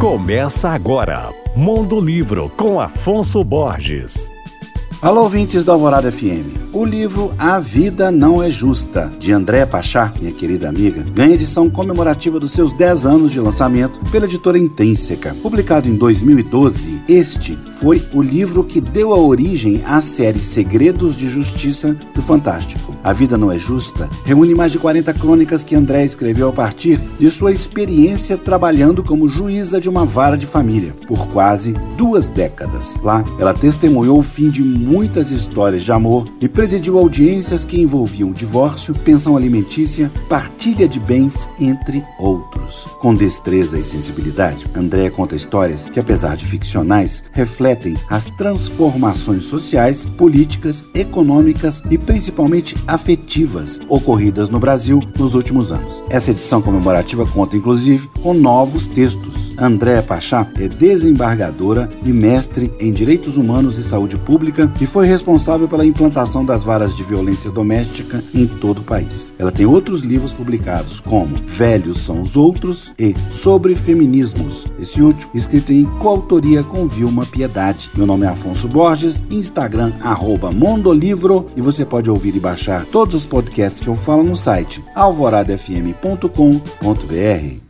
Começa agora, Mundo Livro com Afonso Borges. Alô, ouvintes da Alvorada FM. O livro A Vida Não É Justa, de André Pachá, minha querida amiga, ganha edição comemorativa dos seus 10 anos de lançamento pela editora Intrínseca. Publicado em 2012, este foi o livro que deu a origem à série Segredos de Justiça do Fantástico. A Vida Não É Justa reúne mais de 40 crônicas que André escreveu a partir de sua experiência trabalhando como juíza de uma vara de família por quase duas décadas. Lá, ela testemunhou o fim de muitas histórias de amor e presidiu audiências que envolviam divórcio, pensão alimentícia, partilha de bens, entre outros. Com destreza e sensibilidade, André conta histórias que, apesar de ficcionais, refletem as transformações sociais, políticas, econômicas e principalmente afetivas ocorridas no Brasil nos últimos anos. Essa edição comemorativa conta, inclusive, com novos textos. André Pachá é desembargadora e mestre em Direitos Humanos e Saúde Pública e foi responsável pela implantação das varas de violência doméstica em todo o país. Ela tem outros livros publicados, como Velhos são os Outros e Sobre Feminismos, esse último escrito em coautoria com Vilma Piedade. Meu nome é Afonso Borges, Instagram arroba Mondolivro e você pode ouvir e baixar todos os podcasts que eu falo no site alvoradafm.com.br.